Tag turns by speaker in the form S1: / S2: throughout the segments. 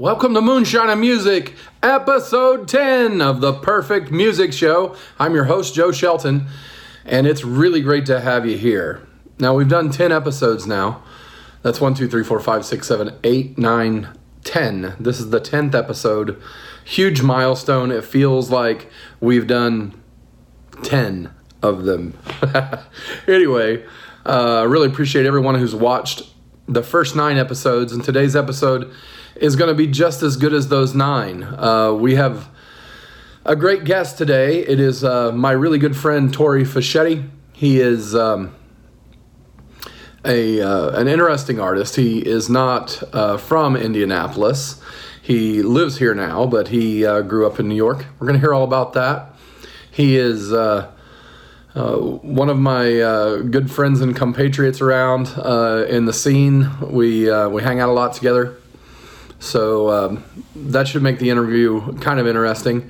S1: Welcome to Moonshine and Music, episode 10 of the Perfect Music Show. I'm your host, Joe Shelton, and it's really great to have you here. Now, we've done 10 episodes now. That's 1, 2, 3, 4, 5, 6, 7, 8, 9, 10. This is the 10th episode. Huge milestone. It feels like we've done 10 of them. anyway, uh, really appreciate everyone who's watched the first nine episodes, and today's episode is going to be just as good as those nine. Uh, we have a great guest today. It is uh, my really good friend Tori Fischetti. He is um, a uh, an interesting artist. He is not uh, from Indianapolis. He lives here now, but he uh, grew up in New York. We're going to hear all about that. He is. Uh, uh, one of my uh, good friends and compatriots around uh, in the scene. We we hang out a lot together, so um, that should make the interview kind of interesting.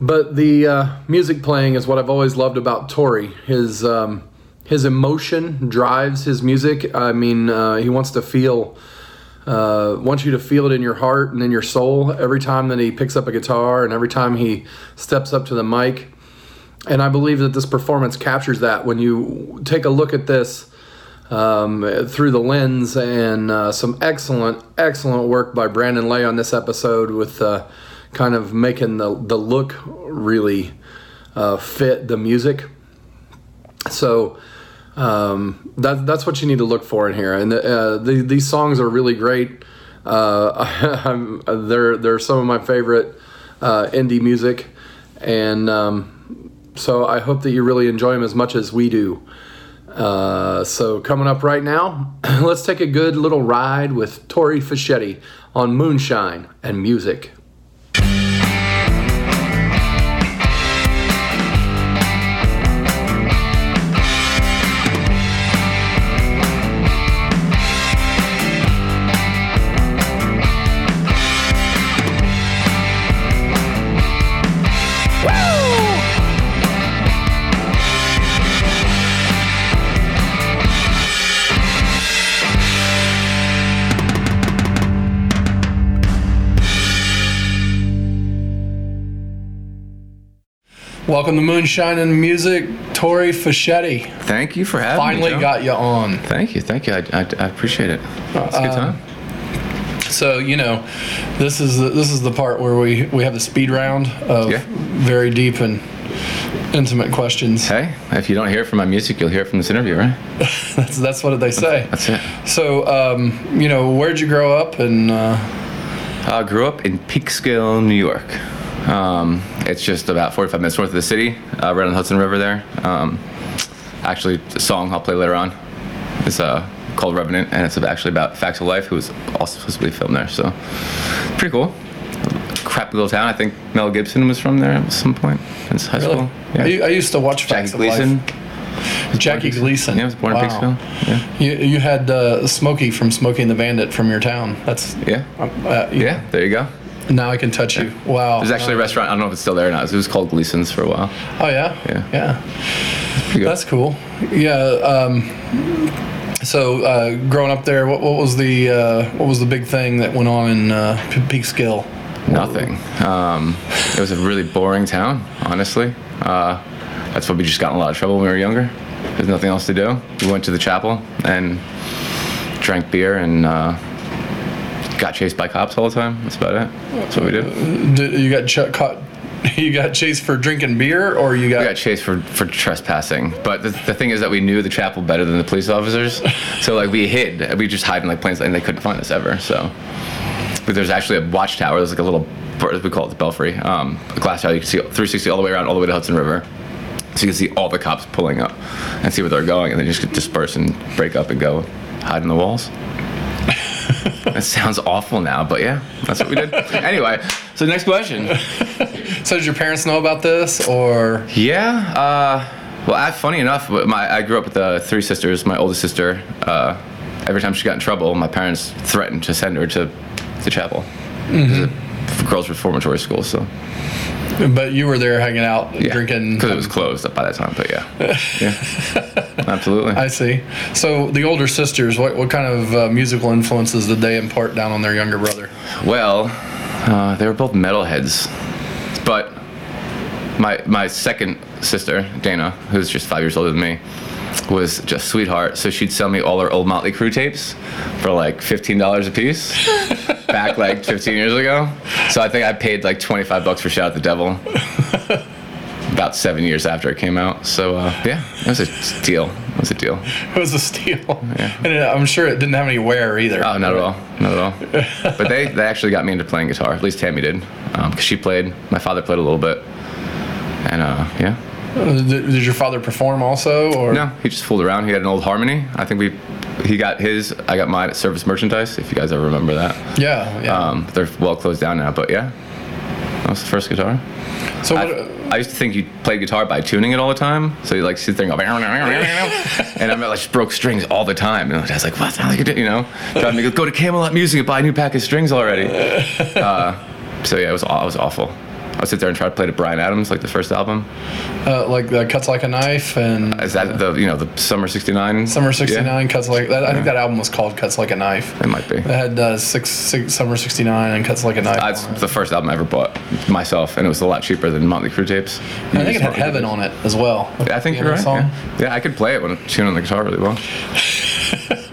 S1: But the uh, music playing is what I've always loved about Tori. His um, his emotion drives his music. I mean, uh, he wants to feel. wants you to feel it in your heart and in your soul every time that he picks up a guitar and every time he steps up to the mic and I believe that this performance captures that when you take a look at this um, through the lens and uh, some excellent, excellent work by Brandon Lay on this episode with uh, kind of making the, the look really uh, fit the music. So um, that, that's what you need to look for in here. And uh, the, these songs are really great. Uh, they're, they're some of my favorite uh, indie music. And um, so I hope that you really enjoy them as much as we do. Uh, so coming up right now, let's take a good little ride with Tori Fischetti on Moonshine and Music. Welcome to Moonshine and Music, Tori Fischetti.
S2: Thank you for having
S1: Finally
S2: me. Finally
S1: got you on.
S2: Thank you, thank you. I, I, I appreciate it. It's a good time.
S1: Um, so you know, this is the, this is the part where we we have the speed round of
S2: Yeah.
S1: very deep and intimate questions.
S2: Hey, if you don't hear it from my music, you'll hear it from this interview, right?
S1: That's that's what they say.
S2: That's it.
S1: So um, you know, where'd you grow up and? Uh,
S2: I grew up in Peekskill, New York. Um, it's just about 45 minutes north of the city, uh, right on the Hudson River there. Um, actually, the song I'll play later on is uh, called Revenant, and it's actually about Facts of Life, who was also supposed to be filmed there. So, pretty cool. Crappy little town. I think Mel Gibson was from there at some point in high
S1: really?
S2: school.
S1: I, I used to watch
S2: Jackie
S1: Facts of
S2: Gleason.
S1: Life. Jackie Gleason.
S2: Yeah, I was born
S1: Wow.
S2: in Peekskill. Yeah.
S1: You, you had uh, Smokey from Smokey and the Bandit from your town. That's
S2: Yeah.
S1: uh,
S2: Yeah, there you go.
S1: Now I can touch you. Wow.
S2: There's actually a restaurant. I don't know if it's still there or not. It was called Gleason's for a while.
S1: Oh yeah.
S2: Yeah.
S1: Yeah. That's cool. Yeah. Um, so uh, growing up there, what, what was the uh, what was the big thing that went on in uh, Peekskill?
S2: Nothing. Um, it was a really boring town, honestly. Uh, that's why we just got in a lot of trouble when we were younger. There's nothing else to do. We went to the chapel and drank beer and uh, got chased by cops all the time. That's about it. That's what we did.
S1: Did, you got ch- caught. You got chased for drinking beer, or you got,
S2: We got chased for, for trespassing. But the, the thing is that we knew the chapel better than the police officers. So like we hid. We just hid in like plain sight and they couldn't find us ever. So but there's actually a watchtower. There's like a little, we call it the belfry, um, a glass tower. You can see 360 all the way around, all the way to Hudson River. So you can see all the cops pulling up and see where they're going, and then just disperse and break up and go hide in the walls. that sounds awful now, but yeah, that's what we did. anyway, so next question.
S1: So did your parents know about this, or
S2: Yeah. Uh, well, I, funny enough, my I grew up with uh, three sisters. My oldest sister, uh, every time she got in trouble, my parents threatened to send her to the chapel. A girls' reformatory school, so
S1: but you were there hanging out,
S2: yeah,
S1: drinking?
S2: because it was closed up by that time. But yeah, yeah, absolutely.
S1: I see. So the older sisters, what what kind of uh, musical influences did they impart down on their younger brother?
S2: Well, uh, they were both metalheads, but my my second sister Dana, who's just five years older than me, was just sweetheart. So she'd sell me all her old Motley Crue tapes for like fifteen dollars a piece, back like fifteen years ago. So I think I paid like twenty five bucks for Shout at the Devil. About seven years after it came out, so uh, yeah, it was a deal. It was a deal.
S1: It was a steal, yeah. and I'm sure it didn't have any wear either.
S2: Oh, not at all, not at all. but they, they actually got me into playing guitar. At least Tammy did, because she played. My father played a little bit, and uh, yeah.
S1: Uh, Did, did your father perform also, or
S2: No, he just fooled around. He had an old Harmony. I think we, he got his. I got mine at Service Merchandise. If you guys ever remember that.
S1: Yeah, yeah.
S2: Um, they're well closed down now, but yeah, that was the first guitar.
S1: so
S2: I,
S1: what?
S2: I used to think you played guitar by tuning it all the time. So you like sit there and go, and I'm like just broke strings all the time. And I was like, what the hell you doing? You know, driving me go go to Camelot Music and buy a new pack of strings already. Uh, so yeah, it was it was awful. I would sit there and try to play to Bryan Adams, like the first album.
S1: uh, like uh, cuts like a knife and
S2: Is that the you know the Summer '69?
S1: Summer '69
S2: Yeah,
S1: cuts like that. I think that album was called Cuts Like a Knife.
S2: it might be.
S1: It had uh, six, six Summer '69 and Cuts Like a Knife.
S2: That's the first album I ever bought myself, and it was a lot cheaper than Motley Crue tapes.
S1: I think it had Heaven on it as well.
S2: Yeah, I think
S1: You
S2: you're right.
S1: song?
S2: Yeah. yeah, I could play it when I'm tuning the guitar really well.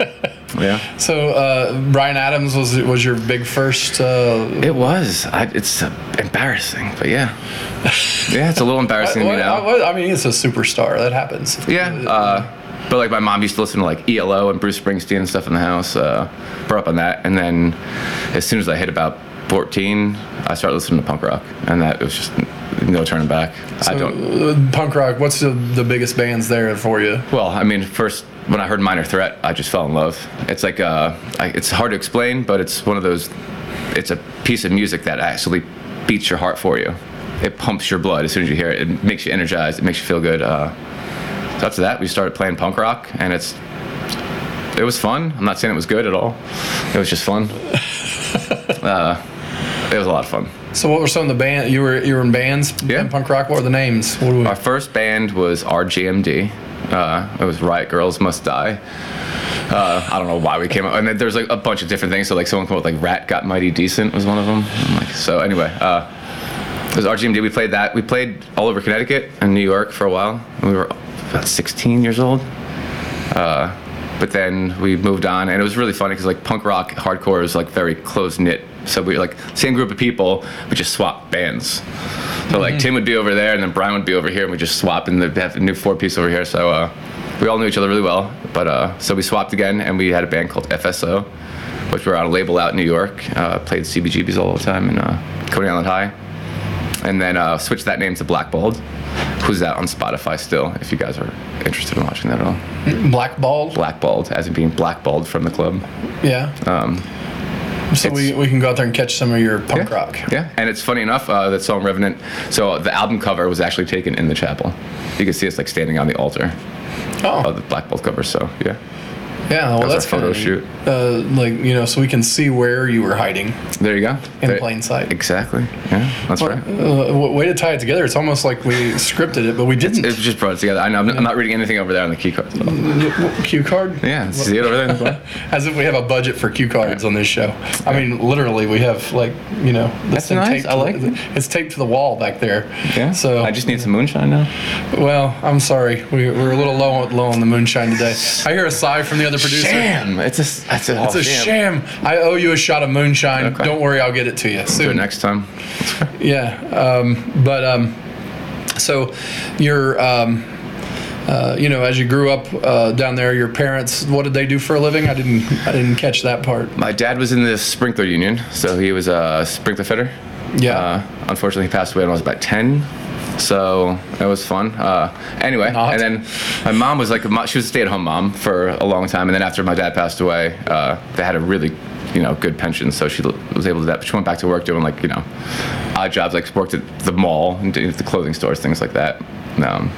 S2: yeah.
S1: So uh, Bryan Adams was was your big first. Uh,
S2: It was. I, it's uh, embarrassing, but yeah. Yeah, it's a little embarrassing to me now.
S1: I mean, it's a superstar. That happens.
S2: Yeah. Uh, but like my mom used to listen to like ELO and Bruce Springsteen and stuff in the house. Uh, brought up on that, and then as soon as I hit about 14, I started listening to punk rock, and that was just no turning back. I don't.
S1: Uh, punk rock. What's the, the biggest bands there for you?
S2: Well, I mean, first when I heard Minor Threat, I just fell in love. It's like uh, I, it's hard to explain, but it's one of those. It's a piece of music that actually beats your heart for you. It pumps your blood as soon as you hear it. It makes you energized. It makes you feel good. Uh, so after that, we started playing punk rock, and it's. It was fun. I'm not saying it was good at all. It was just fun. uh, it was a lot of fun.
S1: So what were some of the band you were you were in bands
S2: Yeah.
S1: punk rock? What were the names? What do we,
S2: Our first band was RGMD. Uh, it was Riot Girls Must Die. Uh, I don't know why we came up, and then there's like a bunch of different things. So like someone called like Rat Got Mighty Decent was one of them. I'm like, so anyway, uh, it was RGMD. We played that. We played all over Connecticut and New York for a while. We were about 16 years old. Uh, but then we moved on, and it was really funny because like punk rock, hardcore is like very close knit. So we were like same group of people, but just swap bands. So like Tim would be over there, and then Brian would be over here, and we just swap, and have a new four piece over here. So uh, we all knew each other really well. But uh, so we swapped again, and we had a band called FSO, which we were on a label out in New York. Uh, played CBGBs all the time in uh, Coney Island High, and then uh, switched that name to Blackballed, who's out on Spotify still. If you guys are interested in watching that at all
S1: Blackballed?
S2: blackballed, as in being blackballed from the club.
S1: Yeah.
S2: Um,
S1: so we, we can go out there and catch some of your punk rock.
S2: Yeah, and it's funny enough uh, that song Revenant. So the album cover was actually taken in the chapel. You can see us like standing on the altar
S1: Oh,
S2: of the blackballed cover. So yeah,
S1: yeah. Well,
S2: that
S1: that's
S2: photo
S1: kinda
S2: shoot.
S1: Uh, like you know, so we can see where you were hiding
S2: there you go.
S1: in
S2: There-
S1: plain sight.
S2: Exactly. Yeah, that's right.
S1: Uh, way to tie it together. It's almost like we scripted it, but we didn't.
S2: It just brought it together. I know. I'm, I'm not reading anything over there on the cue card.
S1: Cue card?
S2: Yeah, see it over there. the?
S1: As if we have a budget for cue cards on this show. I mean, literally, we have like you know this
S2: That's
S1: thing
S2: nice.
S1: taped.
S2: I like
S1: to, It's taped to the wall back there.
S2: Yeah.
S1: So
S2: I just need some moonshine now.
S1: Well, I'm sorry. We, we're a little low low on the moonshine today. I hear a sigh from the other producer.
S2: Sham. It's a. It's a.
S1: It's a sham. I owe you a shot of moonshine.
S2: Okay.
S1: Don't worry, I'll get it to you
S2: Do it
S1: soon.
S2: next time.
S1: Yeah. Um, but um, so you're. Um, uh, you know, as you grew up uh, down there, your parents, what did they do for a living? I didn't, I didn't catch that part.
S2: My dad was in the sprinkler union, so he was a sprinkler fitter.
S1: Yeah.
S2: Uh, unfortunately, he passed away when I was about 10. So it was fun. Uh, anyway,
S1: Not.
S2: and then my mom was like, she was a stay-at-home mom for a long time. And then after my dad passed away, uh, they had a really, you know, good pension. So she was able to do that. But she went back to work doing like, you know, odd jobs, like worked at the mall and the clothing stores, things like that. Um,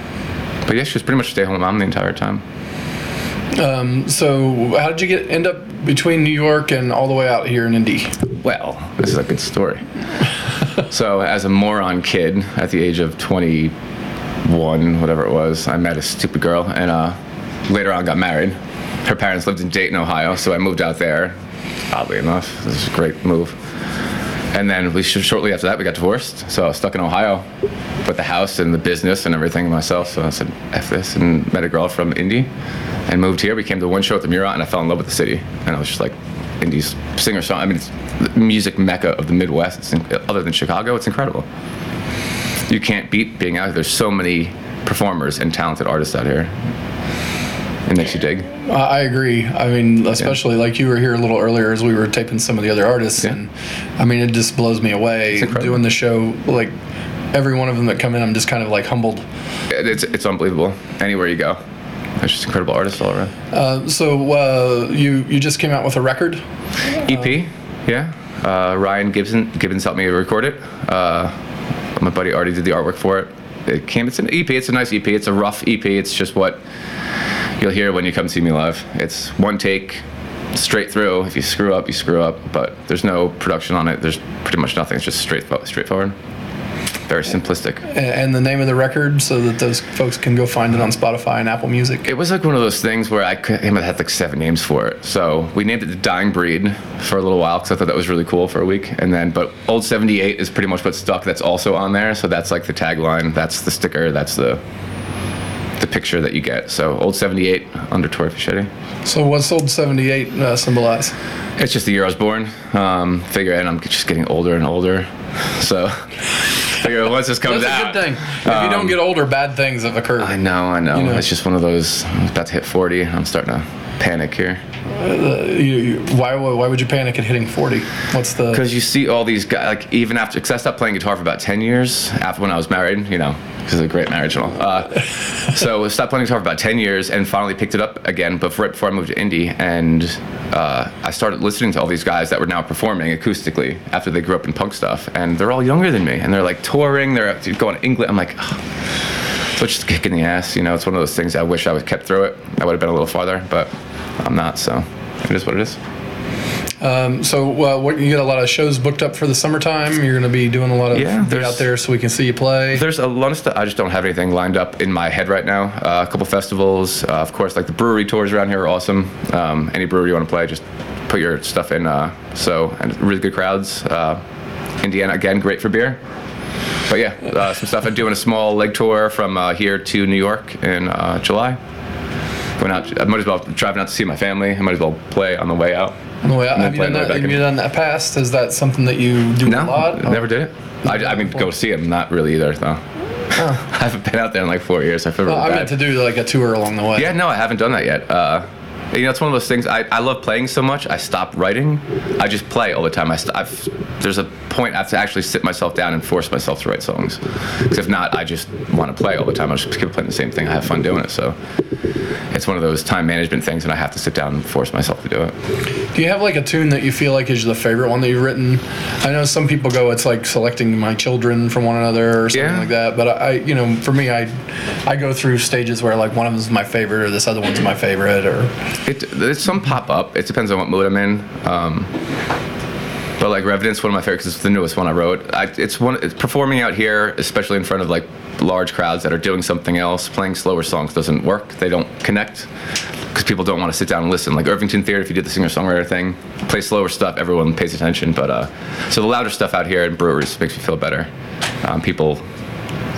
S2: but yeah, she was pretty much a stay-at-home mom the entire time.
S1: Um, So how did you get end up between New York and all the way out here in Indy?
S2: Well, this is a good story. So, as a moron kid at the age of 21, whatever it was, I met a stupid girl and uh, later on got married. Her parents lived in Dayton, Ohio, so I moved out there. Oddly enough, this is a great move. and then we sh- shortly after that we got divorced. So I was stuck in Ohio with the house and the business and everything myself. So I said f this and met a girl from Indy and moved here. We came to one show at the Murat and I fell in love with the city. And I was just like, Indy's singer song. I mean, it's the music mecca of the Midwest. It's in, other than Chicago, it's incredible. You can't beat being out here. There's so many performers and talented artists out here. It makes you dig.
S1: I agree. I mean, especially like you were here a little earlier as we were taping some of the other artists,
S2: Yeah.
S1: and I mean, it just blows me away doing the show. Like every one of them that come in, I'm just kind of like humbled.
S2: It's, it's unbelievable. Anywhere you go, there's just an incredible artists all around.
S1: Uh, so uh, you you just came out with a record.
S2: EP, yeah. Uh, Ryan Gibson Gibbons helped me record it. Uh, my buddy already did the artwork for it. It came. It's an EP. It's a nice EP. It's a rough EP. It's just what you'll hear when you come see me live. It's one take, straight through. If you screw up, you screw up. But there's no production on it. There's pretty much nothing. It's just straight straightforward. Very simplistic.
S1: And the name of the record, so that those folks can go find it on Spotify and Apple Music.
S2: It was like one of those things where I could, I had like seven names for it. So we named it the Dying Breed for a little while because I thought that was really cool for a week. And then, but Old 78 is pretty much what stuck. That's also on there. So that's like the tagline. That's the sticker. That's the the picture that you get. So Old 78 under Tori Fischetti.
S1: So what's Old 78 uh, symbolize?
S2: It's just the year I was born. Um, figure, and I'm just getting older and older. So figure once this comes
S1: That's a good thing. If you don't um, get older, bad things have occurred.
S2: I know, I know.
S1: You know.
S2: It's just one of those. I'm about to hit 40. I'm starting to panic here.
S1: You, you, why, why would you panic at hitting 40? What's the.
S2: Because you see all these guys, like even after, because I stopped playing guitar for about 10 years after when I was married, you know, because of a great marriage and all. Uh, so I stopped playing guitar for about 10 years and finally picked it up again before, right before I moved to Indy. And uh, I started listening to all these guys that were now performing acoustically after they grew up in punk stuff. And they're all younger than me. And they're like touring, they're going to England. I'm like, "Ugh." It's just a kick in the ass. You know, it's one of those things I wish I would kept through it. I would have been a little farther, but I'm not. So it is what it is.
S1: So uh, what, you get a lot of shows booked up for the summertime. You're going to be doing a lot of
S2: Yeah,
S1: out there so we can see you play.
S2: There's a lot of stuff. I just don't have anything lined up in my head right now. Uh, a couple festivals, uh, of course, like the brewery tours around here are awesome. Um, any brewery you want to play, just put your stuff in. Uh, so and really good crowds. Uh, Indiana again, great for beer. But yeah, uh, some stuff. I'm doing a small leg tour from uh, here to New York in uh, July. Going out. I might as well driving out to see my family. I might as well play on the way out.
S1: On the way out. Have you done that? Have
S2: in.
S1: you done that past? Is that something that you do
S2: No,
S1: a lot?
S2: never did it. I, I mean, go see him. Not really either, though. I haven't been out there in like four years. I feel really
S1: Well, I
S2: bad.
S1: meant to do like a tour along the way.
S2: Yeah, no, I haven't done that yet. Uh, you know, it's one of those things. I, I love playing so much. I stop writing. I just play all the time. I st- I've, there's a point I have to actually sit myself down and force myself to write songs. Because if not, I just want to play all the time. I just keep playing the same thing. I have fun doing it. So it's one of those time management things, and I have to sit down and force myself to do it.
S1: Do you have like a tune that you feel like is the favorite one that you've written? I know some people go, it's like selecting my children from one another or something
S2: Yeah.
S1: like that. But I, you know, for me, I, I go through stages where like one of them is my favorite or this other one's my favorite or.
S2: It, it's some pop up. It depends on what mood I'm in. Um, but like Revenant's one of my favorites. 'cause It's the newest one I wrote. I, it's one. It's performing out here, especially in front of like large crowds that are doing something else. Playing slower songs doesn't work. They don't connect because people don't want to sit down and listen. Like Irvington Theater, if you did the singer-songwriter thing, play slower stuff, everyone pays attention. But uh, so the louder stuff out here in breweries makes me feel better. Um, people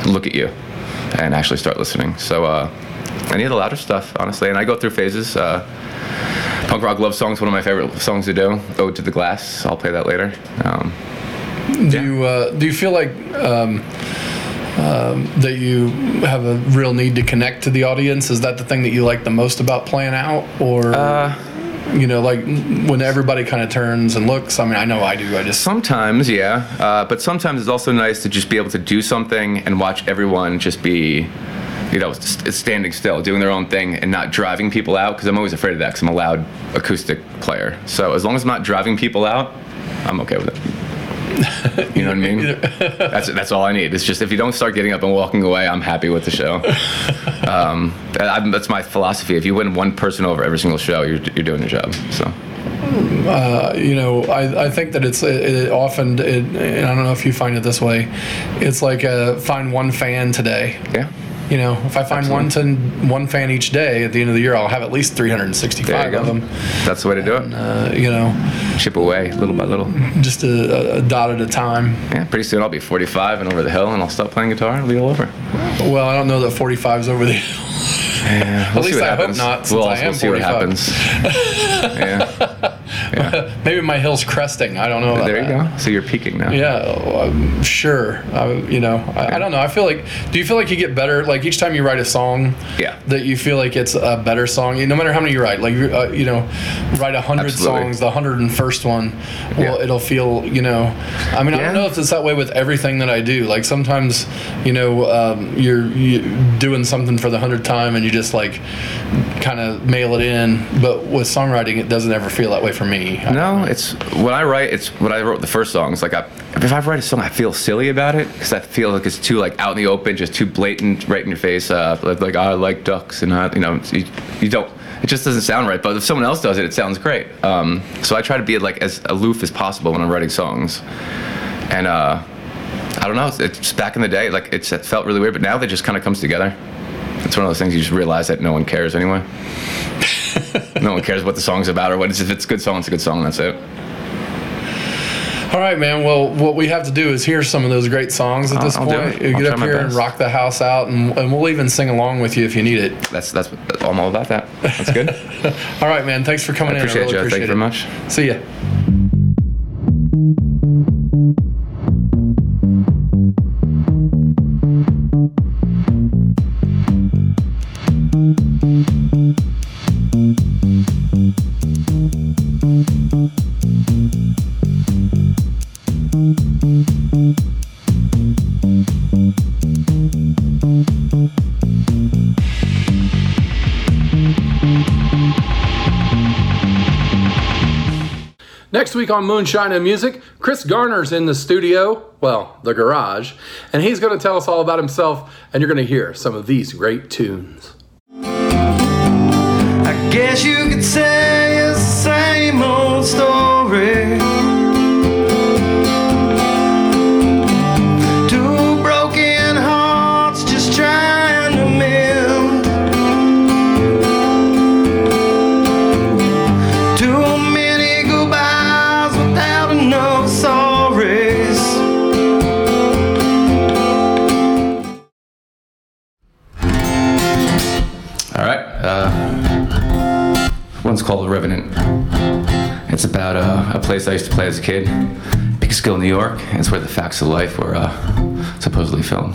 S2: look at you and actually start listening. So uh, any of the louder stuff, honestly. And I go through phases. Uh, punk rock love songs, one of my favorite songs to do. Ode to the Glass. I'll play that later. Um,
S1: Do you uh, do you feel like um, um, that you have a real need to connect to the audience? Is that the thing that you like the most about playing out, or
S2: Uh,
S1: you know, like when everybody kind of turns and looks? I mean, I know I do. I just
S2: sometimes, yeah. Uh, but sometimes it's also nice to just be able to do something and watch everyone just be, you know, st- standing still, doing their own thing, and not driving people out. Because I'm always afraid of that. Because I'm a loud acoustic player. So as long as I'm not driving people out, I'm okay with it. You know what I mean? That's that's all I need. It's just if you don't start getting up and walking away, I'm happy with the show. Um, that- that's my philosophy. If you win one person over every single show, you're, you're doing your job. So
S1: you know, I, I think that it's it, it often, it, and I don't know if you find it this way, it's like uh, find one fan today.
S2: yeah,
S1: you know, if I find one one fan each day, at the end of the year, I'll have at least
S2: There
S1: 365 of them.
S2: That's the way to do it.
S1: Uh, you know,
S2: Chip away little by little.
S1: just a, a dot at a time.
S2: Yeah, pretty soon I'll be 45 and over the hill, and I'll stop playing guitar. It'll be all over.
S1: Well, I don't know that 45 is over the. hill.
S2: Yeah, we'll
S1: least
S2: see what
S1: I hope
S2: happens.
S1: not, since
S2: we'll,
S1: I am
S2: we'll see what happens. yeah. yeah.
S1: Maybe my hill's cresting. I don't know. About
S2: There you
S1: that.
S2: go. So you're peaking now.
S1: Yeah, I'm sure. I, you know, I, I don't know. I feel like. Do you feel like you get better? Like each time you write a song,
S2: Yeah.
S1: that you feel like it's a better song. No matter how many you write, like you, uh, you know, write a hundred songs. The hundred and first one, well,
S2: Yeah.
S1: it'll feel. You know, I mean, I don't know if it's that way with everything that I do. Like sometimes, you know, um, you're you doing something for the hundredth time and you just like kind of mail it in. But with songwriting, it doesn't ever feel that way for me.
S2: No, it's when I write. It's when I wrote the first songs. Like I, if I write a song, I feel silly about it because I feel like it's too like out in the open, just too blatant, right in your face. Uh, like, like I like ducks, and I, you know, you, you don't. It just doesn't sound right. But if someone else does it, it sounds great. Um, so I try to be like as aloof as possible when I'm writing songs, and uh, I don't know. It's, it's back in the day, like it's, it felt really weird, but now that just kind of comes together. It's one of those things you just realize that no one cares anyway. no one cares what the song's about or what it's, if it's a good song, it's a good song. That's it.
S1: All right, man. Well, what we have to do is hear some of those great songs at this
S2: I'll
S1: point.
S2: I'll
S1: get up here and rock the house out, and, and we'll even sing along with you if you need it.
S2: That's that's I'm all about that. That's good.
S1: All right, man. Thanks for coming
S2: I
S1: in.
S2: appreciate
S1: I really
S2: you. Thank you very much.
S1: See ya.
S3: Week on Moonshine and Music, Chris Garner's in the studio, well, the garage, and he's going to tell us all about himself, and you're going to hear some of these great tunes.
S4: I guess you could say
S2: kid, Peekskill, New York. It's where the facts of life were uh, supposedly filmed.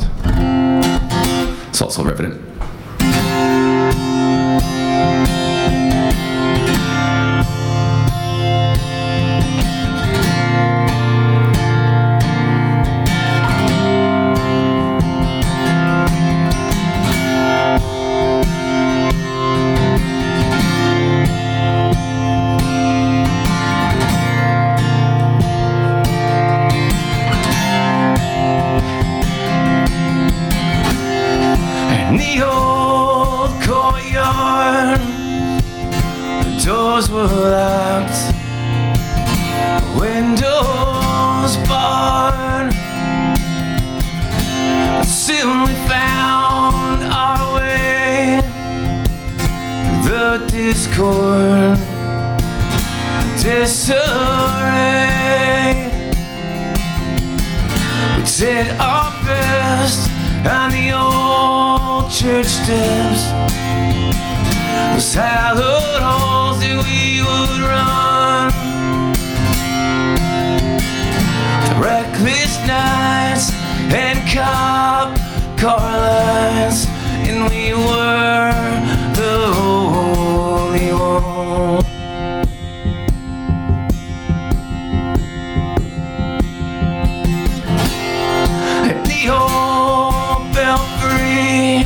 S2: It's also Revenant.
S4: Locked, windows barred. Soon we found our way the discord, disarray. We did our best on the old church steps. Those hallowed that we would run. Reckless nights and cop car lines, and we were the only one. at the old belfry.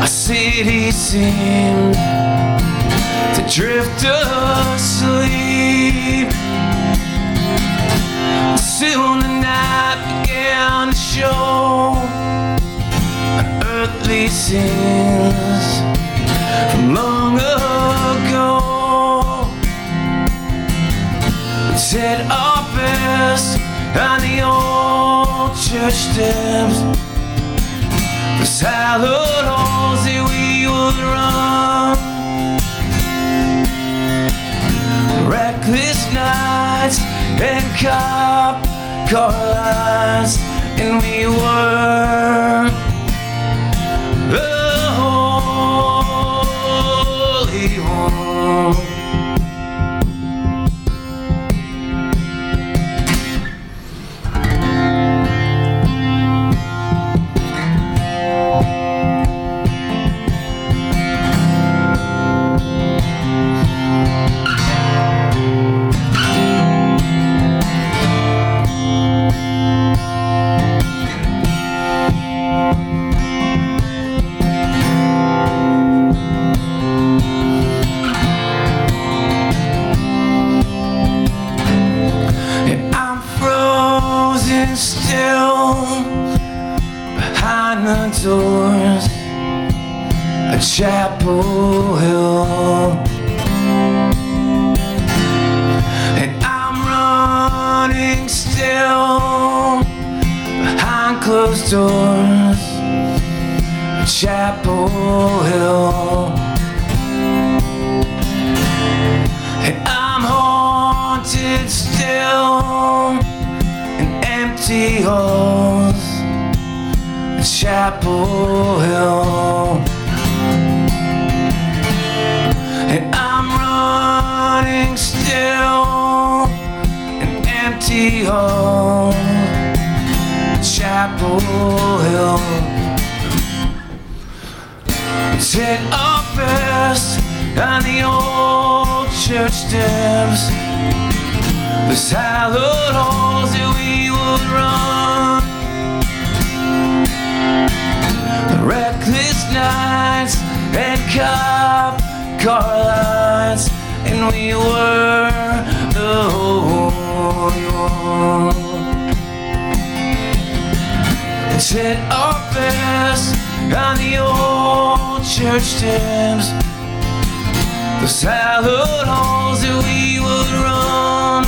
S4: Our city seemed drift asleep. Soon the night began to show unearthly scenes from long ago. Did our best on the old church steps. The salad Reckless nights and cop car lines, and we were the holy one. Doors Chapel Hill. And I'm haunted still in empty halls Chapel Sit up rest on the old church steps. The salad halls that we would run. The reckless nights and cop car lines, and we were the holy one. Sit our best on the old church steps. The salad halls that we would run.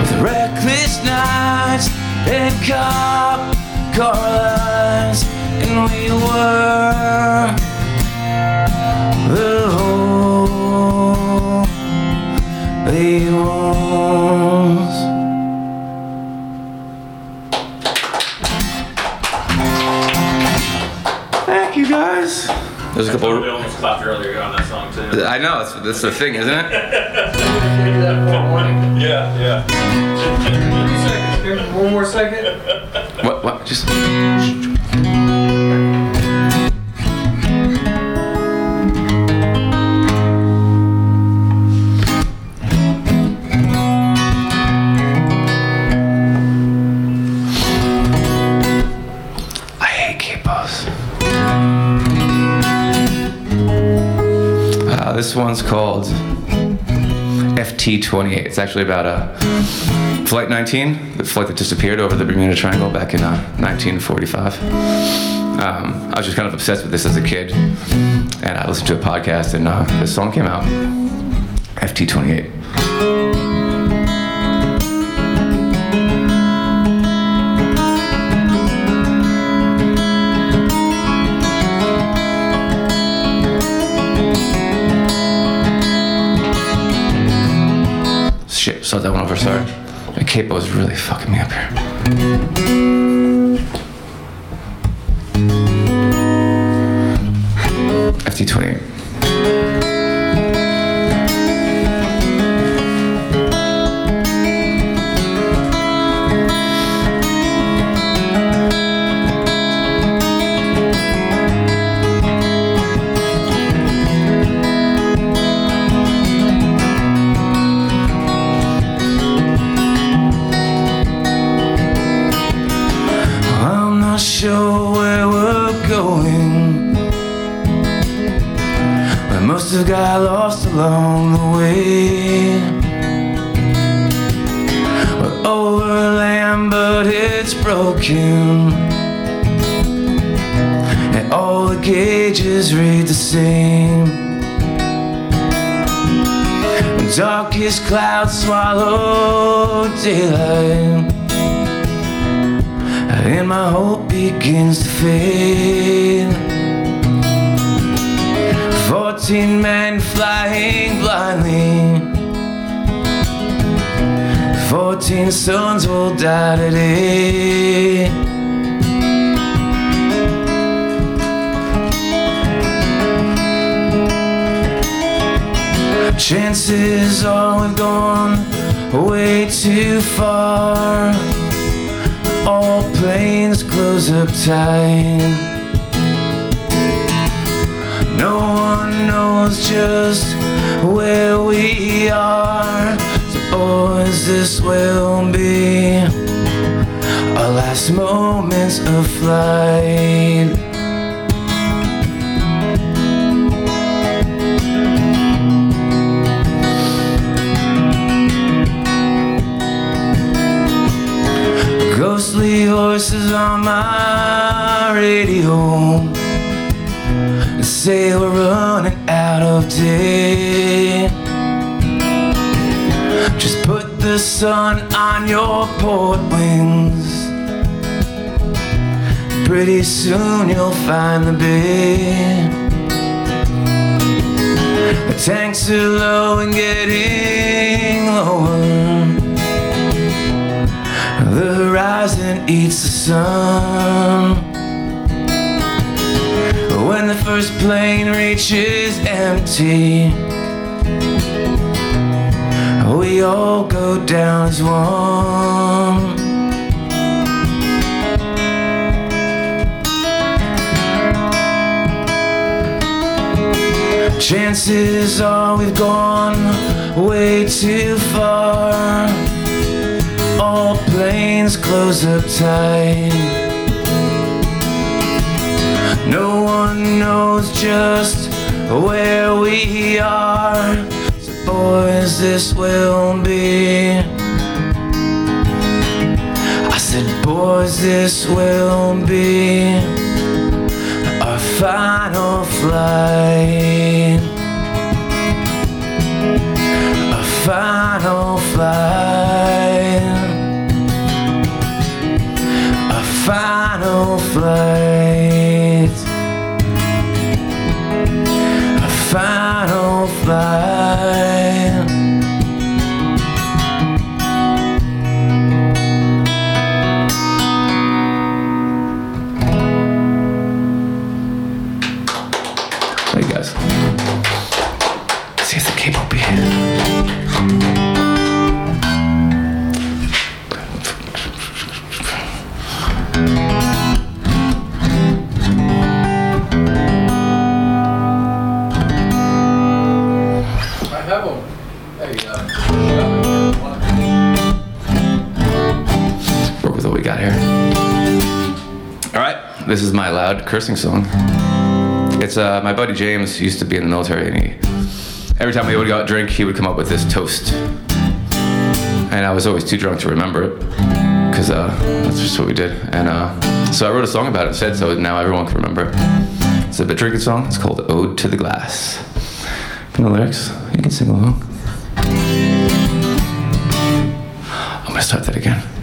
S4: With reckless nights and cop car lines, and we were
S2: There's a couple.
S5: We almost clapped earlier on that song too.
S2: I know that's that's the thing, isn't it?
S5: Yeah, yeah.
S6: One more second.
S2: What? What? Just. This one's called FT28. It's actually about a Flight 19, the flight that disappeared over the Bermuda Triangle back in uh, 1945. Um, I was just kind of obsessed with this as a kid, and I listened to a podcast, and uh, this song came out. FT28. Start that one over, sorry. The capo is really fucking me up here. FT28.
S4: Along the way. We're over land, but it's broken. And all the gauges read the same. Darkest clouds swallow daylight. and my hope begins to fade. Fourteen men flying blindly. Fourteen sons will die today. Chances are we've gone way too far. All planes close up tight. No knows just where we are. So, boys, this will be our last moments of flight. Ghostly voices on my radio say we're running out of day. Just put the sun on your port wings. Pretty soon you'll find the bay. The tanks are low and getting lower. The horizon eats the sun. When the first plane reaches empty, we all go down as one. Chances are we've gone way too far. All planes close up tight. No one knows just where we are. So, boys, this will be. I said, boys, this will be our final flight. Our final flight.
S2: Loud cursing song. It's uh, my buddy James used to be in the military, and he every time we would go out drink, he would come up with this toast, and I was always too drunk to remember it because uh, that's just what we did. And uh, so I wrote a song about it instead, so now everyone can remember. It. It's a bit drinking song. It's called "Ode to the Glass." From the lyrics, you can sing along. I'm gonna start that again.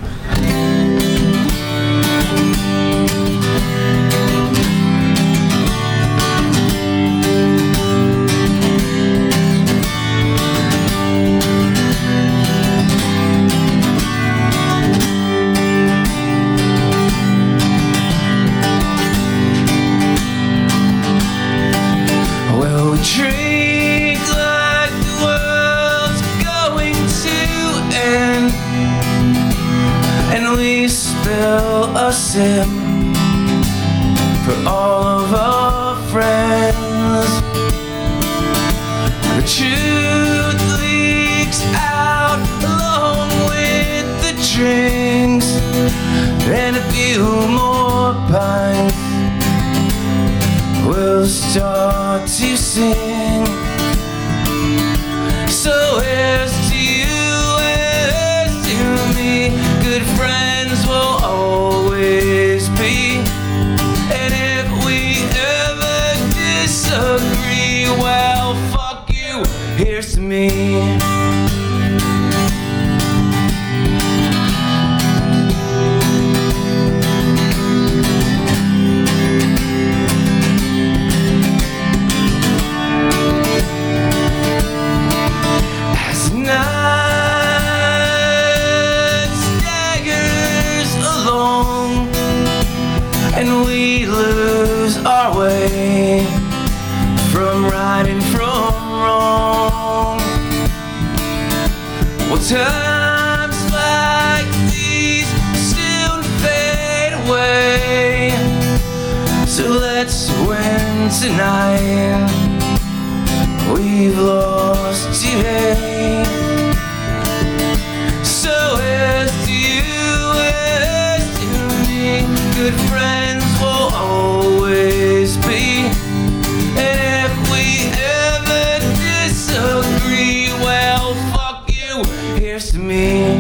S4: Me.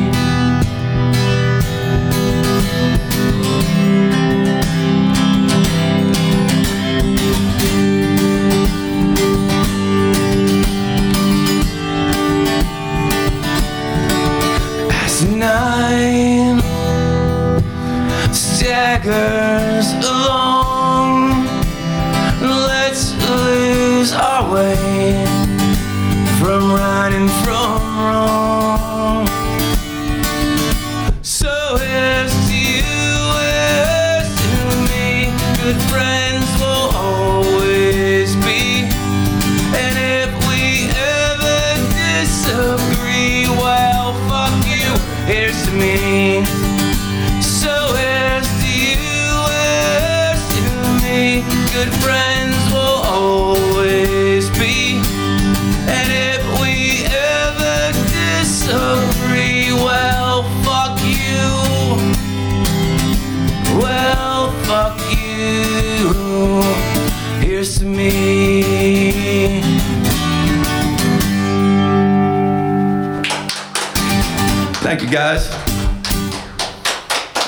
S2: Thank you, guys.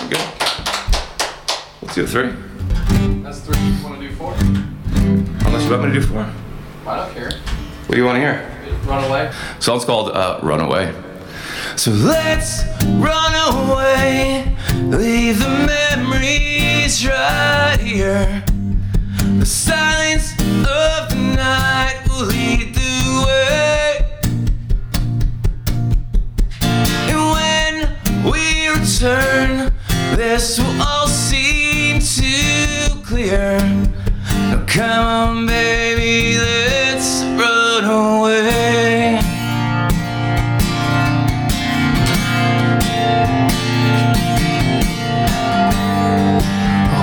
S2: Good. Let's do three.
S1: That's three. You want to do four?
S2: Unless you want me to do four.
S1: I don't care.
S2: What do you want to hear?
S1: Run away.
S2: Song's called uh, Runaway.
S4: So let's run away, leave the memories right here. The silence of the night will lead the way. Return, this will all seem too clear. Now come on, baby, let's run away.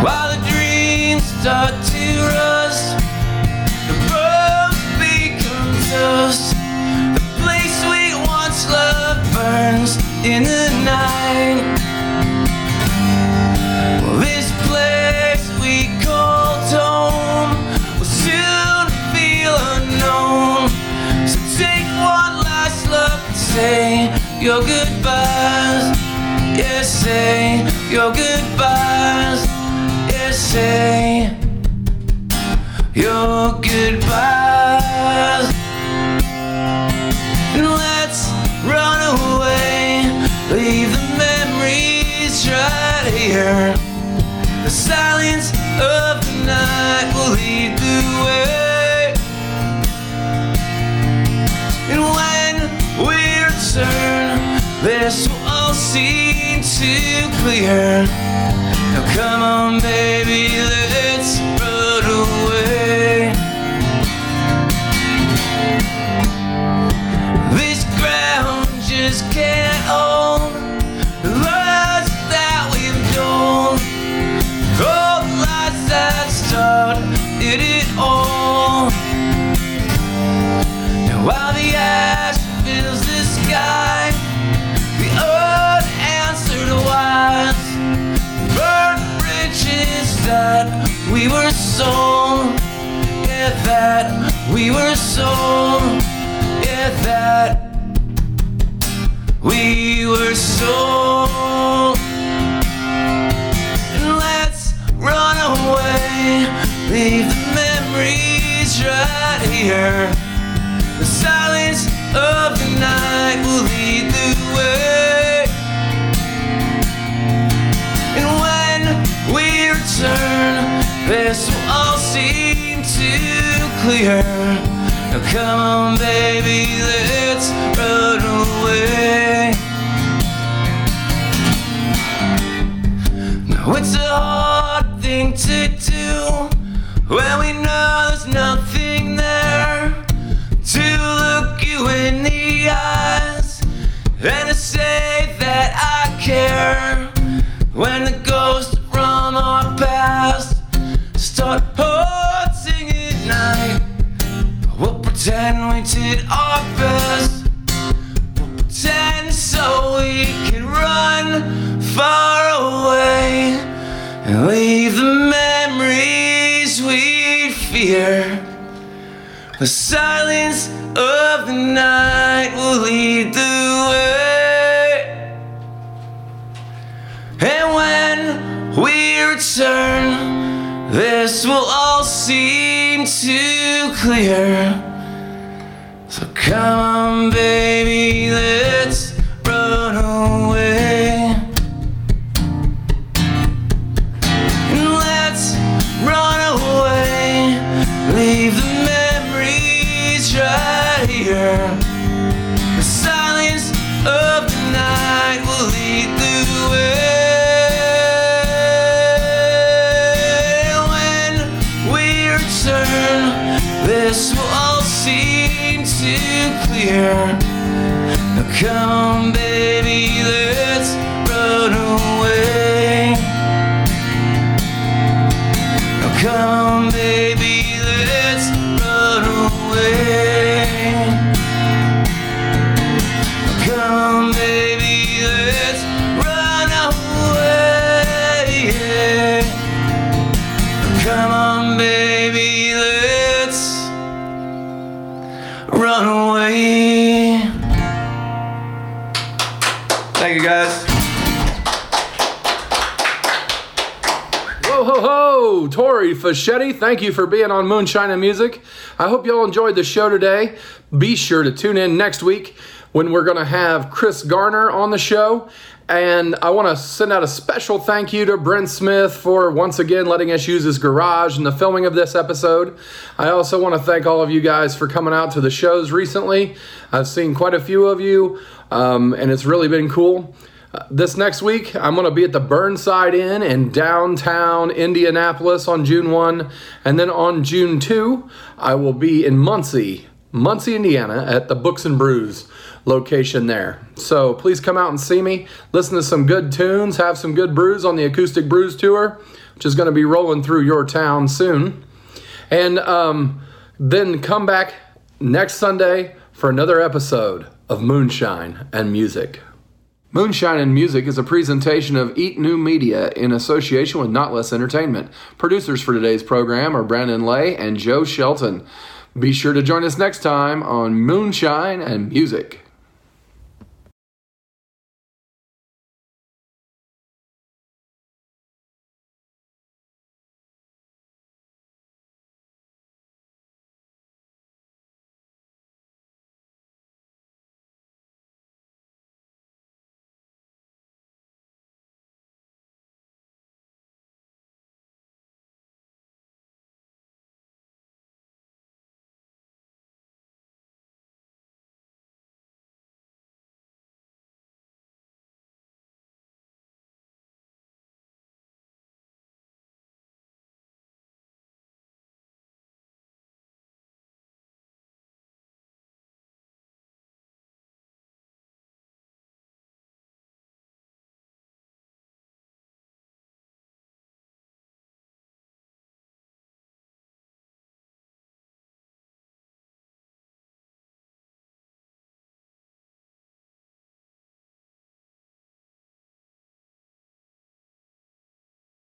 S4: While the dreams start say your goodbyes. Yes, say your goodbyes. Yes, say your goodbyes. Too clear. Now come on, baby, sold. Yeah, that we were sold. Yeah, that we were sold. And let's run away. Leave the memories right here. The silence of the night will clear. Now come on, baby, let's run away. Now it's a hard thing to do when we did our best. We'll pretend so we can run far away and leave the memories we fear. The silence of the night will lead the way. And when we return, this will all seem too clear. So come on, baby, let's
S1: Fischetti, thank you for being on Moonshine and Music. I hope y'all enjoyed the show today. Be sure to tune in next week when we're going to have Chris Garner on the show. And I want to send out a special thank you to Brent Smith for once again letting us use his garage in the filming of this episode. I also want to thank all of you guys for coming out to the shows recently. I've seen quite a few of you, um, and it's really been cool. This next week, I'm going to be at the Burnside Inn in downtown Indianapolis on June 1. And then on June 2, I will be in Muncie, Muncie, Indiana, at the Books and Brews location there. So please come out and see me, listen to some good tunes, have some good brews on the Acoustic Brews Tour, which is going to be rolling through your town soon. And um, then come back next Sunday for another episode of Moonshine and Music. Moonshine and Music is a presentation of Eat New Media in association with Not Less Entertainment. Producers for today's program are Brandon Lay and Joe Shelton. Be sure to join us next time on Moonshine and Music.